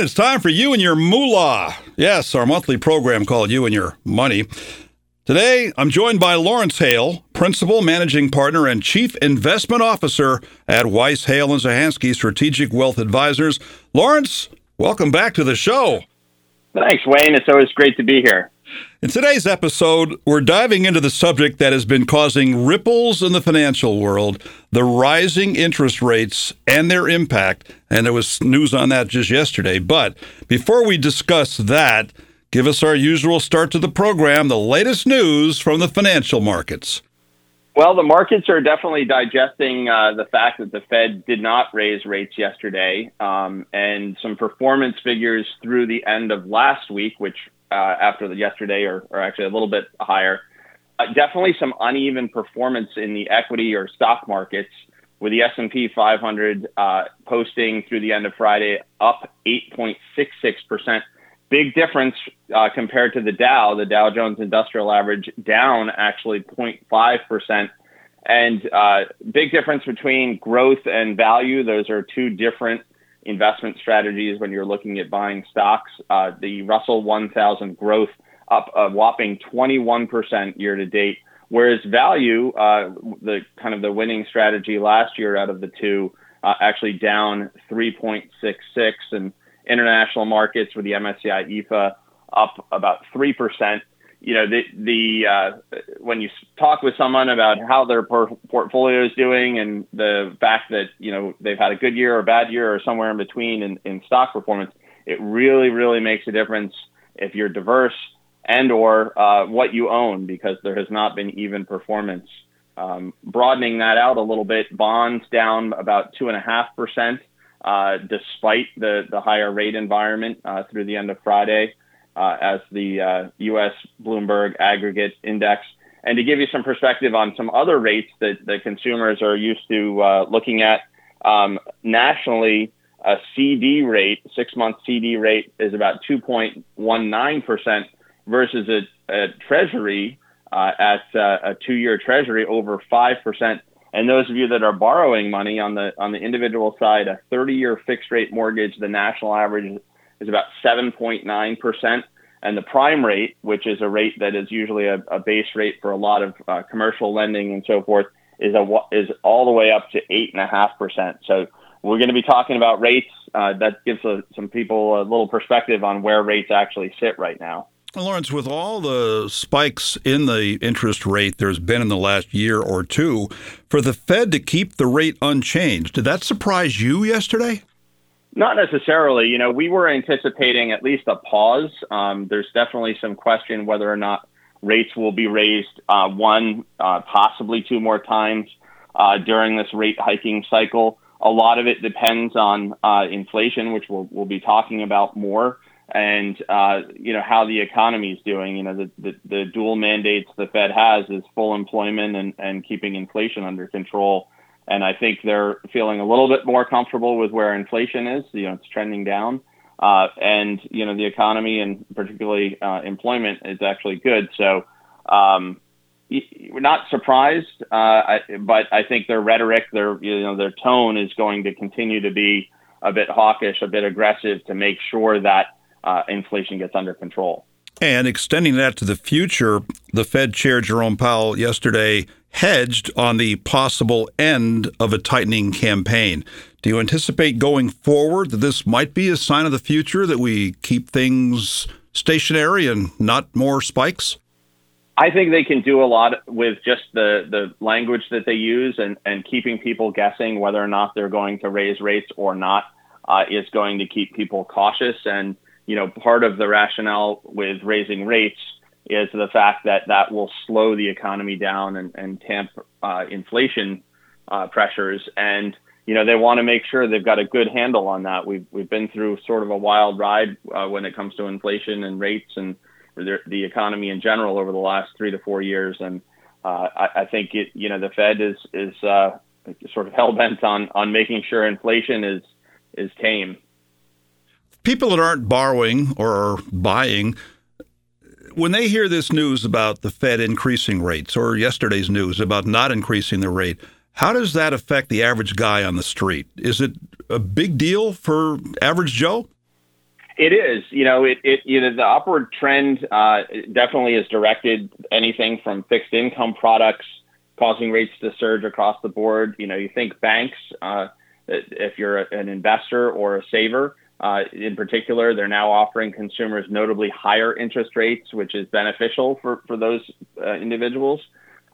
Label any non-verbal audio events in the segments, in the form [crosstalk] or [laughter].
It's time for You and Your Moolah. Yes, our monthly program called You and Your Money. Today, I'm joined by Laurence Hale, Principal Managing Partner and Chief Investment Officer at Weiss Hale and Zahansky Strategic Wealth Advisors. Laurence, welcome back to the show. Thanks, Wayne. It's always great to be here. In today's episode, we're diving into the subject that has been causing ripples in the financial world the rising interest rates and their impact. And there was news on that just yesterday. But before we discuss that, give us our usual start to the program the latest news from the financial markets. Well, the markets are definitely digesting uh, the fact that the Fed did not raise rates yesterday, um, and some performance figures through the end of last week, which uh, after the yesterday are, are actually a little bit higher. Uh, definitely some uneven performance in the equity or stock markets, with the S&P 500 uh, posting through the end of Friday up 8.66 percent. Big difference uh, compared to the Dow. The Dow Jones Industrial Average down actually 0.5 percent, and uh, big difference between growth and value. Those are two different investment strategies when you're looking at buying stocks. Uh, the Russell 1000 growth up a whopping 21% year to date, whereas value, uh, the kind of the winning strategy last year out of the two, uh, actually down 3.66, and international markets with the MSCI EAFE up about 3% you know the the uh, when you talk with someone about how their por- portfolio is doing and the fact that you know they've had a good year or a bad year or somewhere in between in, in stock performance, it really really makes a difference if you're diverse and or uh, what you own because there has not been even performance. Um, broadening that out a little bit, bonds down about two and a half percent uh, despite the the higher rate environment uh, through the end of Friday uh, as the uh, U.S. Bloomberg Aggregate Index. And to give you some perspective on some other rates that the consumers are used to uh, looking at, um, nationally, a CD rate, six month CD rate, is about 2.19% versus a, a Treasury uh, at uh, a two year Treasury over 5%. And those of you that are borrowing money on the on the individual side, a 30 year fixed rate mortgage, the national average is about 7.9%. And the prime rate, which is a rate that is usually a, a base rate for a lot of uh, commercial lending and so forth, is a is all the way up to eight and a half percent. So we're going to be talking about rates. Uh, that gives a, some people a little perspective on where rates actually sit right now. Laurence, with all the spikes in the interest rate there's been in the last year or two, for the Fed to keep the rate unchanged, did that surprise you yesterday? Not necessarily. You know, we were anticipating at least a pause. Um, there's definitely some question whether or not rates will be raised uh, one, uh, possibly two more times uh, during this rate hiking cycle. A lot of it depends on uh, inflation, which we'll, we'll be talking about more, and uh, you know how the economy is doing. You know, the, the, the dual mandates the Fed has is full employment and, and keeping inflation under control and I think they're feeling a little bit more comfortable with where inflation is. You know, it's trending down, uh, and you know the economy and particularly uh, employment is actually good. So um, we're not surprised, uh, I, but I think their rhetoric, their you know their tone is going to continue to be a bit hawkish, a bit aggressive to make sure that uh, inflation gets under control. And extending that to the future, the Fed Chair Jerome Powell yesterday hedged on the possible end of a tightening campaign. Do you anticipate going forward that this might be a sign of the future that we keep things stationary and not more spikes? I think they can do a lot with just the, the language that they use and, and keeping people guessing whether or not they're going to raise rates or not uh, is going to keep people cautious. And, you know, part of the rationale with raising rates is the fact that that will slow the economy down and, and tamp uh, inflation uh, pressures. And you know they want to make sure they've got a good handle on that. We've we've been through sort of a wild ride uh, when it comes to inflation and rates and the, the, economy in general over the last three to four years. And uh, I, I, think it you know the Fed is is uh, sort of hell bent on on making sure inflation is is tame. People that aren't borrowing or buying when they hear this news about the Fed increasing rates or yesterday's news about not increasing the rate, how does that affect the average guy on the street? Is it a big deal for average Joe? It is, you know, it, it you know the upward trend uh, definitely is directed anything from fixed income products causing rates to surge across the board. You know, you think banks, uh, if you're an investor or a saver, uh, in particular, they're now offering consumers notably higher interest rates, which is beneficial for, for those uh, individuals.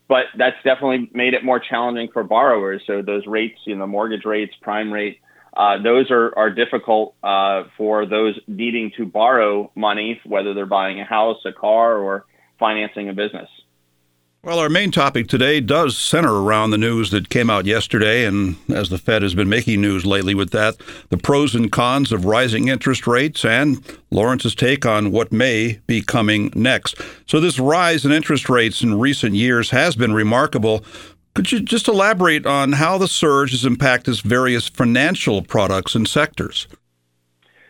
But that's definitely made it more challenging for borrowers. So those rates, you know, mortgage rates, prime rate, uh, those are, are difficult uh, for those needing to borrow money, whether they're buying a house, a car, or financing a business. Well, our main topic today does center around the news that came out yesterday, and as the Fed has been making news lately with that, the pros and cons of rising interest rates and Laurence's take on what may be coming next. So, this rise in interest rates in recent years has been remarkable. Could you just elaborate on how the surge has impacted various financial products and sectors?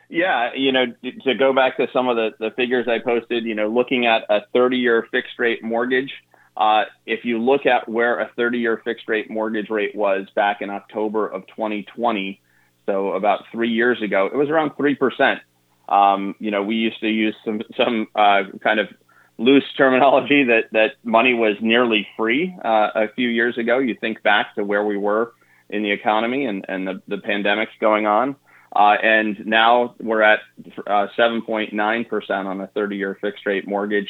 Yeah, you know, to go back to some of the, the figures I posted, you know, looking at a 30 year fixed rate mortgage uh, if you look at where a 30 year fixed rate mortgage rate was back in October of 2020, so about three years ago, it was around 3%. Um, you know, we used to use some, some uh, kind of loose terminology [laughs] that, that money was nearly free uh, a few years ago. You think back to where we were in the economy and, and the, the pandemic's going on. Uh, and now we're at 7.9% uh, on a 30 year fixed rate mortgage.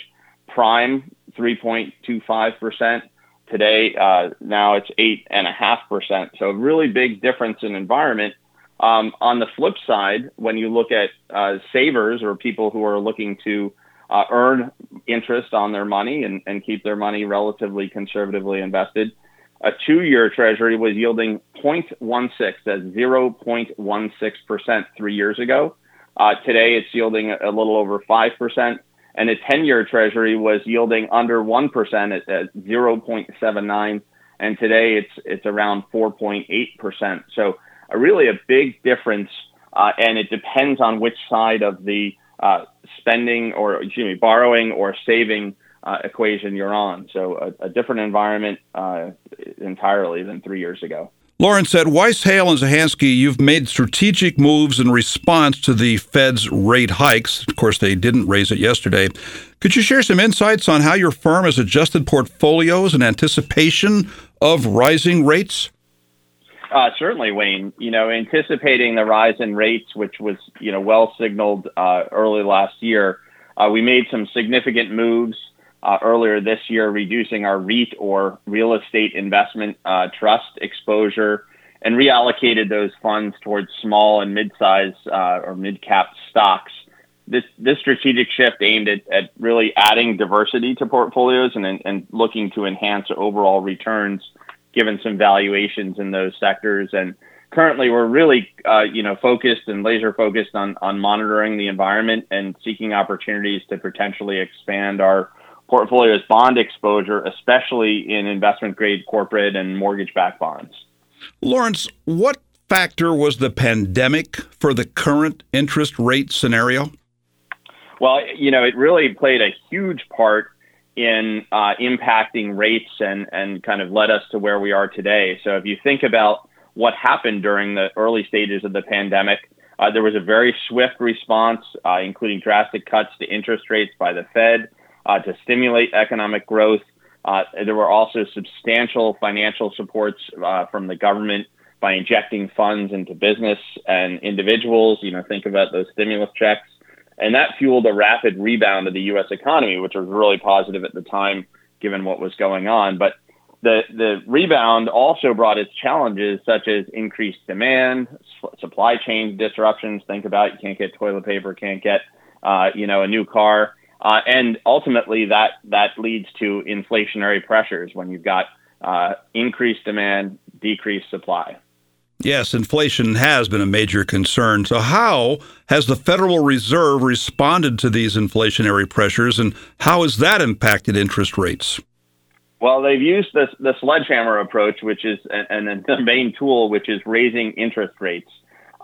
Prime 3.25%. Today, uh, now it's 8.5%. So, a really big difference in environment. Um, on the flip side, when you look at uh, savers or people who are looking to uh, earn interest on their money and, and keep their money relatively conservatively invested, a two year treasury was yielding 0.16, that's 0.16% three years ago. Uh, today, it's yielding a, a little over 5% and a 10 year treasury was yielding under 1% at, at 0.79 and today it's it's around 4.8%. So really a big difference uh, and it depends on which side of the uh, spending or excuse me borrowing or saving uh, equation you're on. So a, a different environment uh, entirely than 3 years ago. Laurence said, Weiss, Hale, and Zahansky, you've made strategic moves in response to the Fed's rate hikes. Of course, they didn't raise it yesterday. Could you share some insights on how your firm has adjusted portfolios in anticipation of rising rates? Uh, certainly, Wayne. You know, anticipating the rise in rates, which was you know well signaled uh, early last year, uh, we made some significant moves uh, earlier this year, reducing our REIT or real estate investment uh, trust exposure and reallocated those funds towards small and mid-size uh, or mid-cap stocks. This, this strategic shift aimed at, at really adding diversity to portfolios and, and looking to enhance overall returns, given some valuations in those sectors. And currently, we're really, uh, you know, focused and laser focused on on monitoring the environment and seeking opportunities to potentially expand our portfolio's bond exposure, especially in investment grade corporate and mortgage backed bonds. Laurence, what factor was the pandemic for the current interest rate scenario? Well, you know, it really played a huge part in uh, impacting rates and, and kind of led us to where we are today. So if you think about what happened during the early stages of the pandemic, uh, there was a very swift response, uh, including drastic cuts to interest rates by the Fed uh, to stimulate economic growth. Uh, there were also substantial financial supports uh, from the government by injecting funds into business and individuals. You know, think about those stimulus checks. And that fueled a rapid rebound of the U.S. economy, which was really positive at the time, given what was going on. But the, the rebound also brought its challenges, such as increased demand, supply chain disruptions. Think about you can't get toilet paper, can't get uh, you know a new car. Uh, and ultimately, that that leads to inflationary pressures when you've got uh, increased demand, decreased supply. Yes, inflation has been a major concern. So, how has the Federal Reserve responded to these inflationary pressures, and how has that impacted interest rates? Well, they've used this the sledgehammer approach, which is and, and the [laughs] main tool, which is raising interest rates.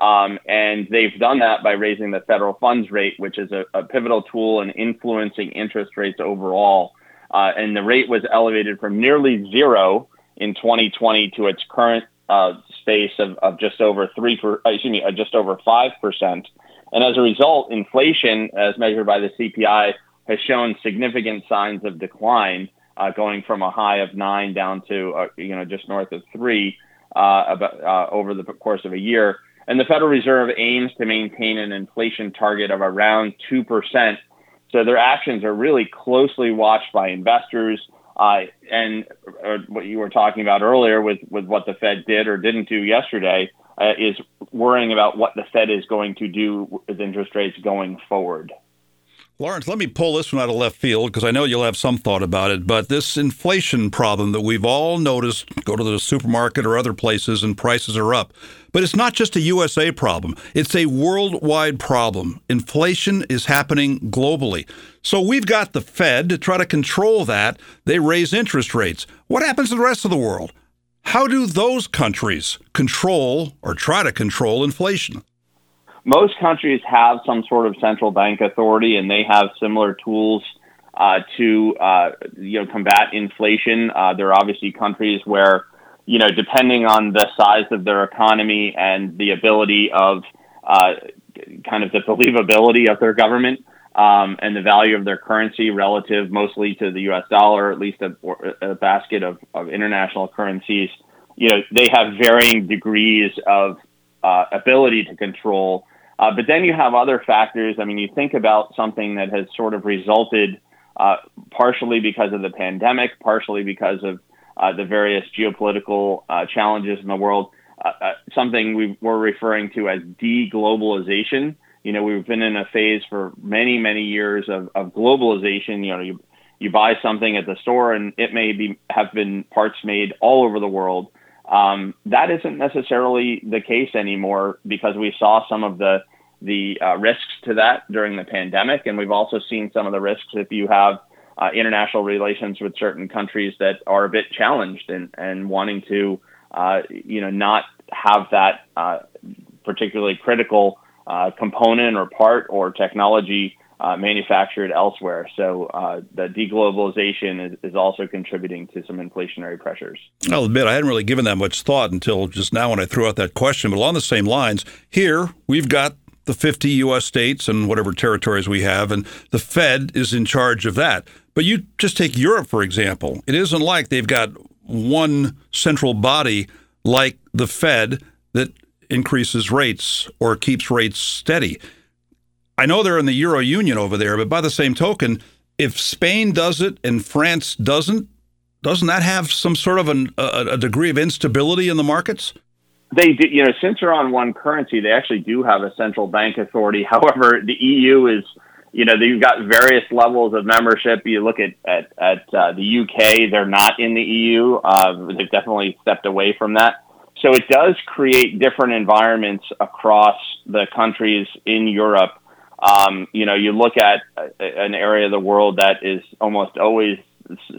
Um, and they've done that by raising the federal funds rate, which is a, a pivotal tool in influencing interest rates overall. Uh, and the rate was elevated from nearly zero in 2020 to its current uh, space of, of just over three, per, uh, excuse me, uh, just over five percent. And as a result, inflation, as measured by the CPI, has shown significant signs of decline, uh, going from a high of nine down to uh, you know just north of three about, over the course of a year. And the Federal Reserve aims to maintain an inflation target of around two percent. So their actions are really closely watched by investors. Uh, and uh, what you were talking about earlier with, with what the Fed did or didn't do yesterday uh, is worrying about what the Fed is going to do with interest rates going forward. Laurence, let me pull this one out of left field because I know you'll have some thought about it. But this inflation problem that we've all noticed go to the supermarket or other places and prices are up. But it's not just a USA problem, it's a worldwide problem. Inflation is happening globally. So we've got the Fed to try to control that. They raise interest rates. What happens to the rest of the world? How do those countries control or try to control inflation? Most countries have some sort of central bank authority, and they have similar tools uh, to uh, you know combat inflation. Uh, there are obviously countries where you know depending on the size of their economy and the ability of uh, kind of the believability of their government um, and the value of their currency relative mostly to the U.S. dollar, at least a, a basket of, of international currencies. You know they have varying degrees of uh, ability to control uh, but then you have other factors. I mean, you think about something that has sort of resulted uh, partially because of the pandemic, partially because of uh, the various geopolitical uh, challenges in the world. Uh, uh, something we were referring to as deglobalization. You know, we've been in a phase for many, many years of, of globalization. You know, you, you buy something at the store and it may be have been parts made all over the world. Um, that isn't necessarily the case anymore because we saw some of the the uh, risks to that during the pandemic, and we've also seen some of the risks if you have uh, international relations with certain countries that are a bit challenged and, and wanting to, uh, you know, not have that uh, particularly critical uh, component or part or technology uh, manufactured elsewhere. So the deglobalization is, is, also contributing to some inflationary pressures. I'll admit I hadn't really given that much thought until just now when I threw out that question. But along the same lines, here we've got the 50 U.S. states and whatever territories we have, and the Fed is in charge of that. But you just take Europe, for example. It isn't like they've got one central body like the Fed that increases rates or keeps rates steady. I know they're in the Euro Union over there, but by the same token, if Spain does it and France doesn't, doesn't that have some sort of an, a, a degree of instability in the markets? They do, you know, since they're on one currency, they actually do have a central bank authority. [laughs] However, the EU is, you know, they've got various levels of membership. You look at at, at uh, the UK; they're not in the EU. Uh, they've definitely stepped away from that. So it does create different environments across the countries in Europe um, you know, you look at an area of the world that is almost always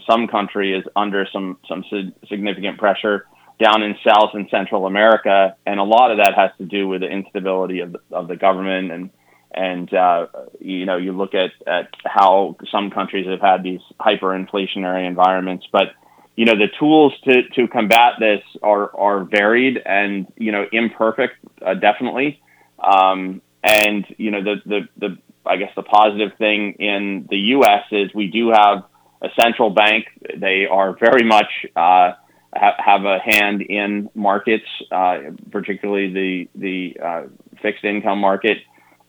some country is under some some significant pressure down in South and Central America, and a lot of that has to do with the instability of the, of the government and and uh, you know you look at at how some countries have had these hyperinflationary environments, but you know the tools to to combat this are are varied and you know imperfect, uh, definitely. Um, and you know, the the the I guess the positive thing in the U.S. is we do have a central bank. They are very much uh, ha- have a hand in markets, uh, particularly the the uh, fixed income market.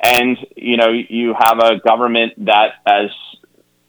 And you know, you have a government that, as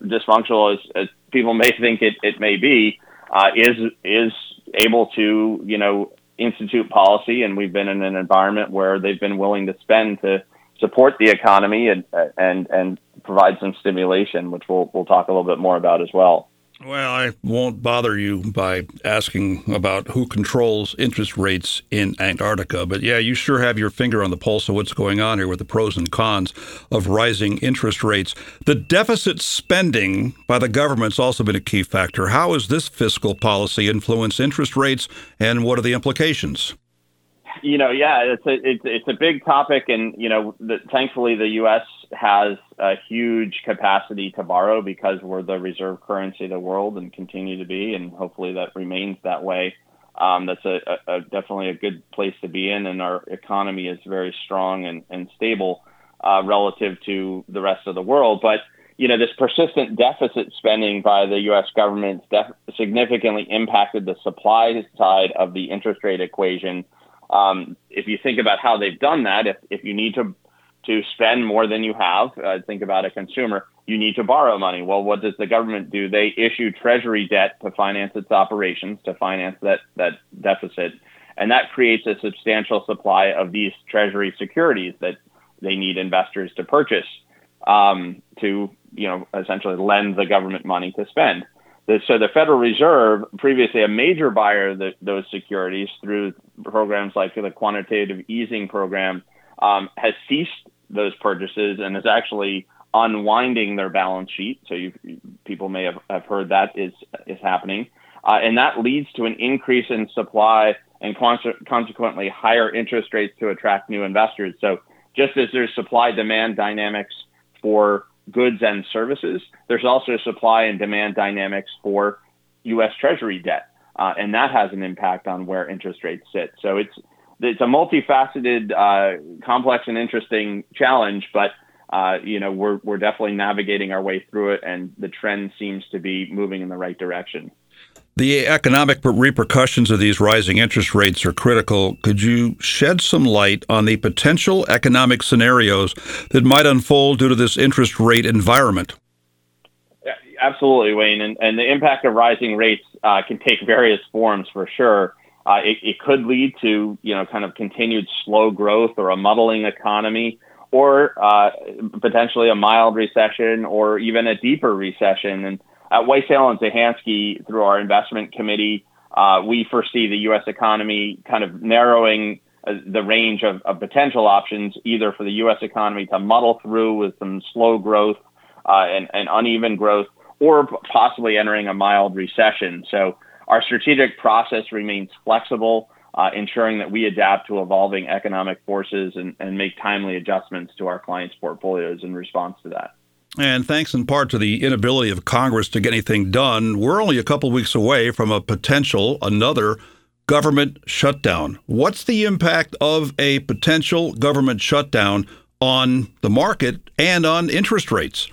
dysfunctional as, as people may think it, it may be, uh, is is able to you know institute policy, and we've been in an environment where they've been willing to spend to support the economy and and and provide some stimulation, which we'll we'll talk a little bit more about as well. Well, I won't bother you by asking about who controls interest rates in Antarctica, but yeah, you sure have your finger on the pulse of what's going on here with the pros and cons of rising interest rates. The deficit spending by the government's also been a key factor. How has this fiscal policy influenced interest rates, and what are the implications? You know, yeah, it's a it's, it's a big topic, and you know, the, thankfully the U.S. has a huge capacity to borrow because we're the reserve currency of the world and continue to be, and hopefully that remains that way. Um, that's a, a, a, definitely a good place to be in, and our economy is very strong and, and stable. uh, relative to the rest of the world. But you know, this persistent deficit spending by the U.S. government def- significantly impacted the supply side of the interest rate equation. Um, if you think about how they've done that, if, if you need to to spend more than you have, uh, think about a consumer, you need to borrow money. Well, what does the government do? They issue treasury debt to finance its operations, to finance that that deficit, and that creates a substantial supply of these treasury securities that they need investors to purchase um, to you know essentially lend the government money to spend. So the Federal Reserve, previously a major buyer of the, those securities through programs like the quantitative easing program, um, has ceased those purchases and is actually unwinding their balance sheet. So you, people may have, have heard that is is happening, uh, and that leads to an increase in supply and consequently higher interest rates to attract new investors. So just as there's supply demand dynamics for goods and services, there's also supply and demand dynamics for U.S. Treasury debt, uh, and that has an impact on where interest rates sit. So it's it's a multifaceted, uh, complex, and interesting challenge, but uh, you know we're we're definitely navigating our way through it, and the trend seems to be moving in the right direction. The economic repercussions of these rising interest rates are critical. Could you shed some light on the potential economic scenarios that might unfold due to this interest rate environment? Absolutely, Wayne. And, and the impact of rising rates uh, can take various forms for sure. Uh, it, it, could lead to, you know, kind of continued slow growth or a muddling economy, or uh, potentially a mild recession, or even a deeper recession. And at Weiss Hale and Zahansky, through our investment committee, uh, we foresee the U.S. economy kind of narrowing uh, the range of, of, potential options, either for the U.S. economy to muddle through with some slow growth uh, and, and, uneven growth, or possibly entering a mild recession. So our strategic process remains flexible, uh, ensuring that we adapt to evolving economic forces and, and make timely adjustments to our clients' portfolios in response to that. And thanks in part to the inability of Congress to get anything done, we're only a couple weeks away from a potential another government shutdown. What's the impact of a potential government shutdown on the market and on interest rates?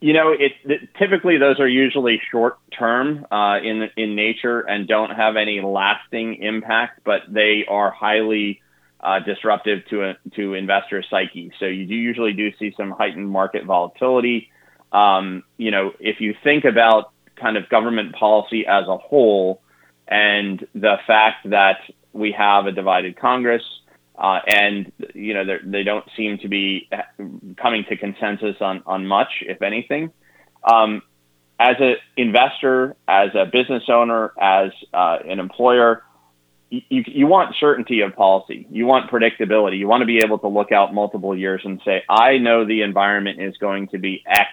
You know, it, it typically those are usually short term uh, in in nature and don't have any lasting impact, but they are highly uh, disruptive to a, to investor psyche. So you do usually do see some heightened market volatility. Um, you know, if you think about kind of government policy as a whole, and the fact that we have a divided Congress, uh, and you know they don't seem to be coming to consensus on on much, if anything. Um, as an investor, as a business owner, as uh, an employer, you, you want certainty of policy. You want predictability. You want to be able to look out multiple years and say, I know the environment is going to be X,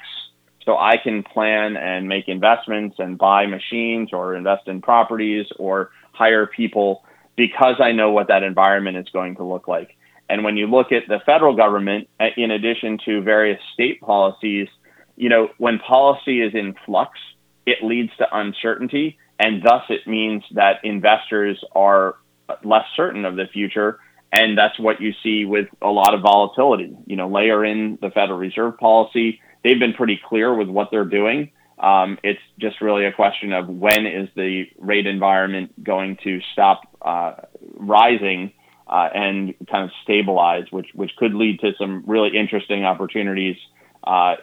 so I can plan and make investments and buy machines or invest in properties or hire people because I know what that environment is going to look like. And when you look at the federal government, uh, in addition to various state policies, you know, when policy is in flux, it leads to uncertainty and thus it means that investors are less certain of the future. And that's what you see with a lot of volatility. You know layer in the federal reserve policy they've been pretty clear with what they're doing. Um, it's just really a question of when is the rate environment going to stop uh, rising uh, and kind of stabilize, which which could lead to some really interesting opportunities uh,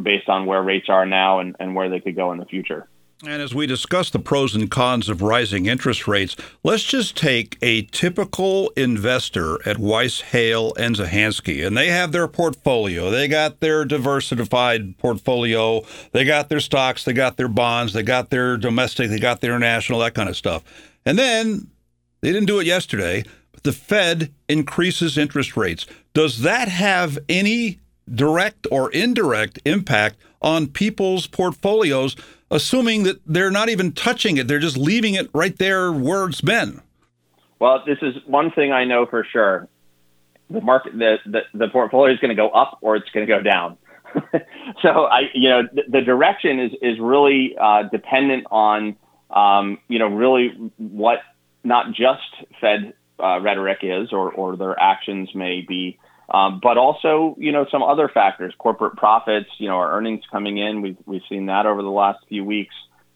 based on where rates are now and, and where they could go in the future. And as we discuss the pros and cons of rising interest rates, let's just take a typical investor at Weiss, Hale, and Zahansky, and they have their portfolio. They got their diversified portfolio. They got their stocks. They got their bonds. They got their domestic. They got their international, that kind of stuff. And then they didn't do it yesterday, but the Fed increases interest rates. Does that have any direct or indirect impact on people's portfolios? Assuming that they're not even touching it, they're just leaving it right there where it's been. Well, this is one thing I know for sure. The market, the, the, the portfolio is going to go up or it's going to go down. [laughs] so I, you know, the, the, direction is, is really uh, dependent on, um, you know, really what not just Fed uh, rhetoric is or, or their actions may be Um, but also, you know, some other factors, corporate profits, you know, our earnings coming in. We've, we've seen that over the last few weeks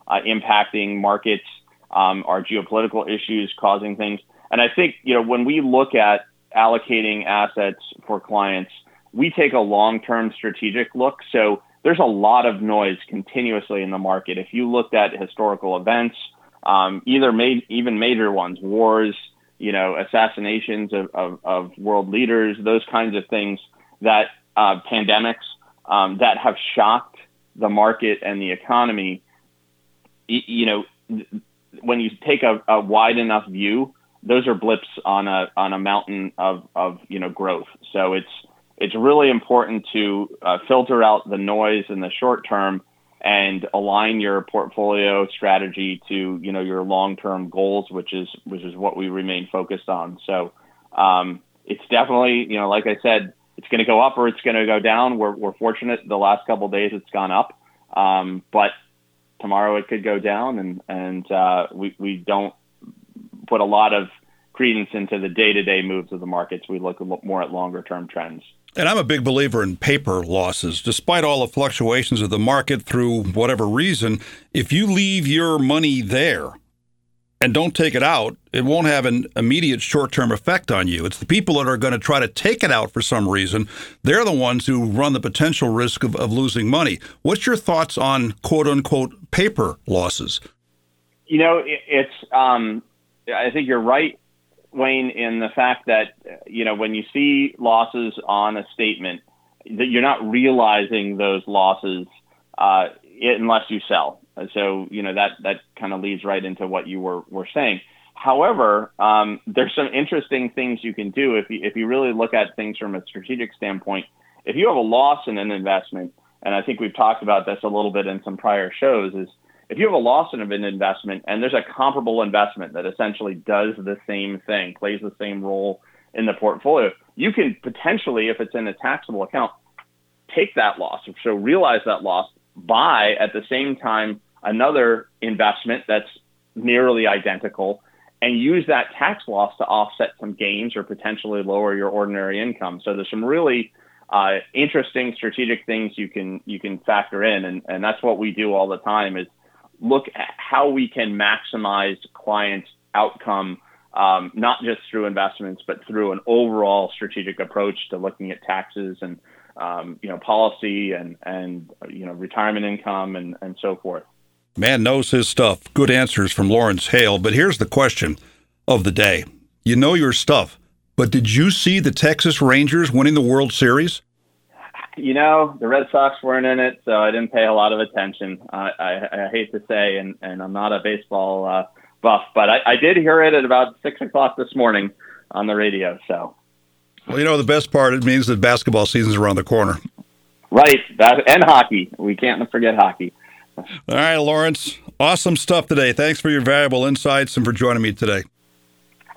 uh, impacting markets, um, our geopolitical issues causing things. And I think, you know, when we look at allocating assets for clients, we take a long term strategic look. So there's a lot of noise continuously in the market. If you looked at historical events, um, either made, even major ones, wars, you know, assassinations of, of, of world leaders, those kinds of things that uh, pandemics um, that have shocked the market and the economy. You know, when you take a, a wide enough view, those are blips on a on a mountain of of you know growth. So it's it's really important to uh, filter out the noise in the short term and align your portfolio strategy to you know your long-term goals, which is which is what we remain focused on. So um, it's definitely you know like I said, it's going to go up or it's going to go down. We're we're fortunate the last couple days it's gone up, um, but tomorrow it could go down, and and uh, we we don't put a lot of credence into the day-to-day moves of the markets. We look more at longer-term trends. And I'm a big believer in paper losses. Despite all the fluctuations of the market through whatever reason, if you leave your money there and don't take it out, it won't have an immediate short term effect on you. It's the people that are going to try to take it out for some reason. They're the ones who run the potential risk of, of losing money. What's your thoughts on quote unquote paper losses? You know, it's, um, I think you're right Wayne, in the fact that you know when you see losses on a statement, that you're not realizing those losses uh, unless you sell. So you know that that kind of leads right into what you were were saying. However, um, there's some interesting things you can do if you if you really look at things from a strategic standpoint. If you have a loss in an investment, and I think we've talked about this a little bit in some prior shows, is if you have a loss in an investment and there's a comparable investment that essentially does the same thing, plays the same role in the portfolio, you can potentially, if it's in a taxable account, take that loss. So realize that loss, buy at the same time another investment that's nearly identical and use that tax loss to offset some gains or potentially lower your ordinary income. So there's some really uh, interesting strategic things you can you can factor in, and, and that's what we do all the time is look at how we can maximize client outcome, um, not just through investments, but through an overall strategic approach to looking at taxes and um, you know policy and and you know retirement income and and so forth. Man knows his stuff. Good answers from Laurence Hale. But here's the question of the day: You know your stuff, but did you see the Texas Rangers winning the World Series? You know, the Red Sox weren't in it, so I didn't pay a lot of attention. I, I, I hate to say, and, and I'm not a baseball uh, buff, but I, I did hear it at about six o'clock this morning on the radio. So, well, you know, the best part it means that basketball season's around the corner. Right, that, and hockey. We can't forget hockey. All right, Laurence. Awesome stuff today. Thanks for your valuable insights and for joining me today.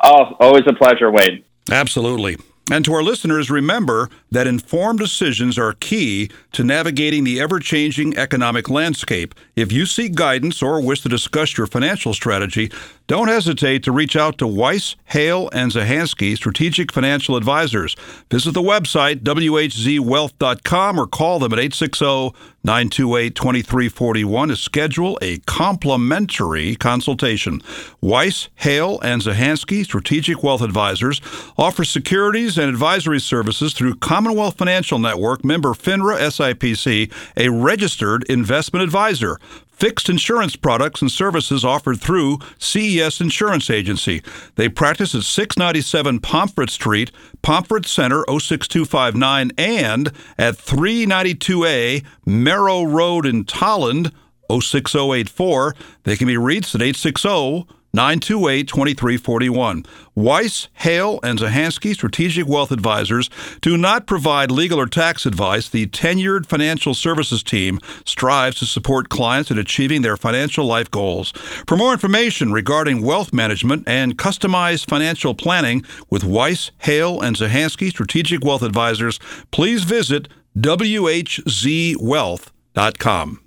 Oh, always a pleasure, Wade. Absolutely. And to our listeners, remember that informed decisions are key to navigating the ever changing economic landscape. If you seek guidance or wish to discuss your financial strategy, don't hesitate to reach out to Weiss, Hale, and Zahansky Strategic Financial Advisors. Visit the website, whzwealth.com, or call them at 860 928 2341 to schedule a complimentary consultation. Weiss, Hale, and Zahansky Strategic Wealth Advisors offer securities and advisory services through Commonwealth Financial Network, member FINRA SIPC, a registered investment advisor fixed insurance products and services offered through CES Insurance Agency. They practice at 697 Pomfret Street, Pomfret Center 06259, and at 392A Merrow Road in Tolland 06084. They can be reached at 860 928 2341. Weiss, Hale, and Zahansky Strategic Wealth Advisors do not provide legal or tax advice. The tenured financial services team strives to support clients in achieving their financial life goals. For more information regarding wealth management and customized financial planning with Weiss, Hale, and Zahansky Strategic Wealth Advisors, please visit WHZWealth.com.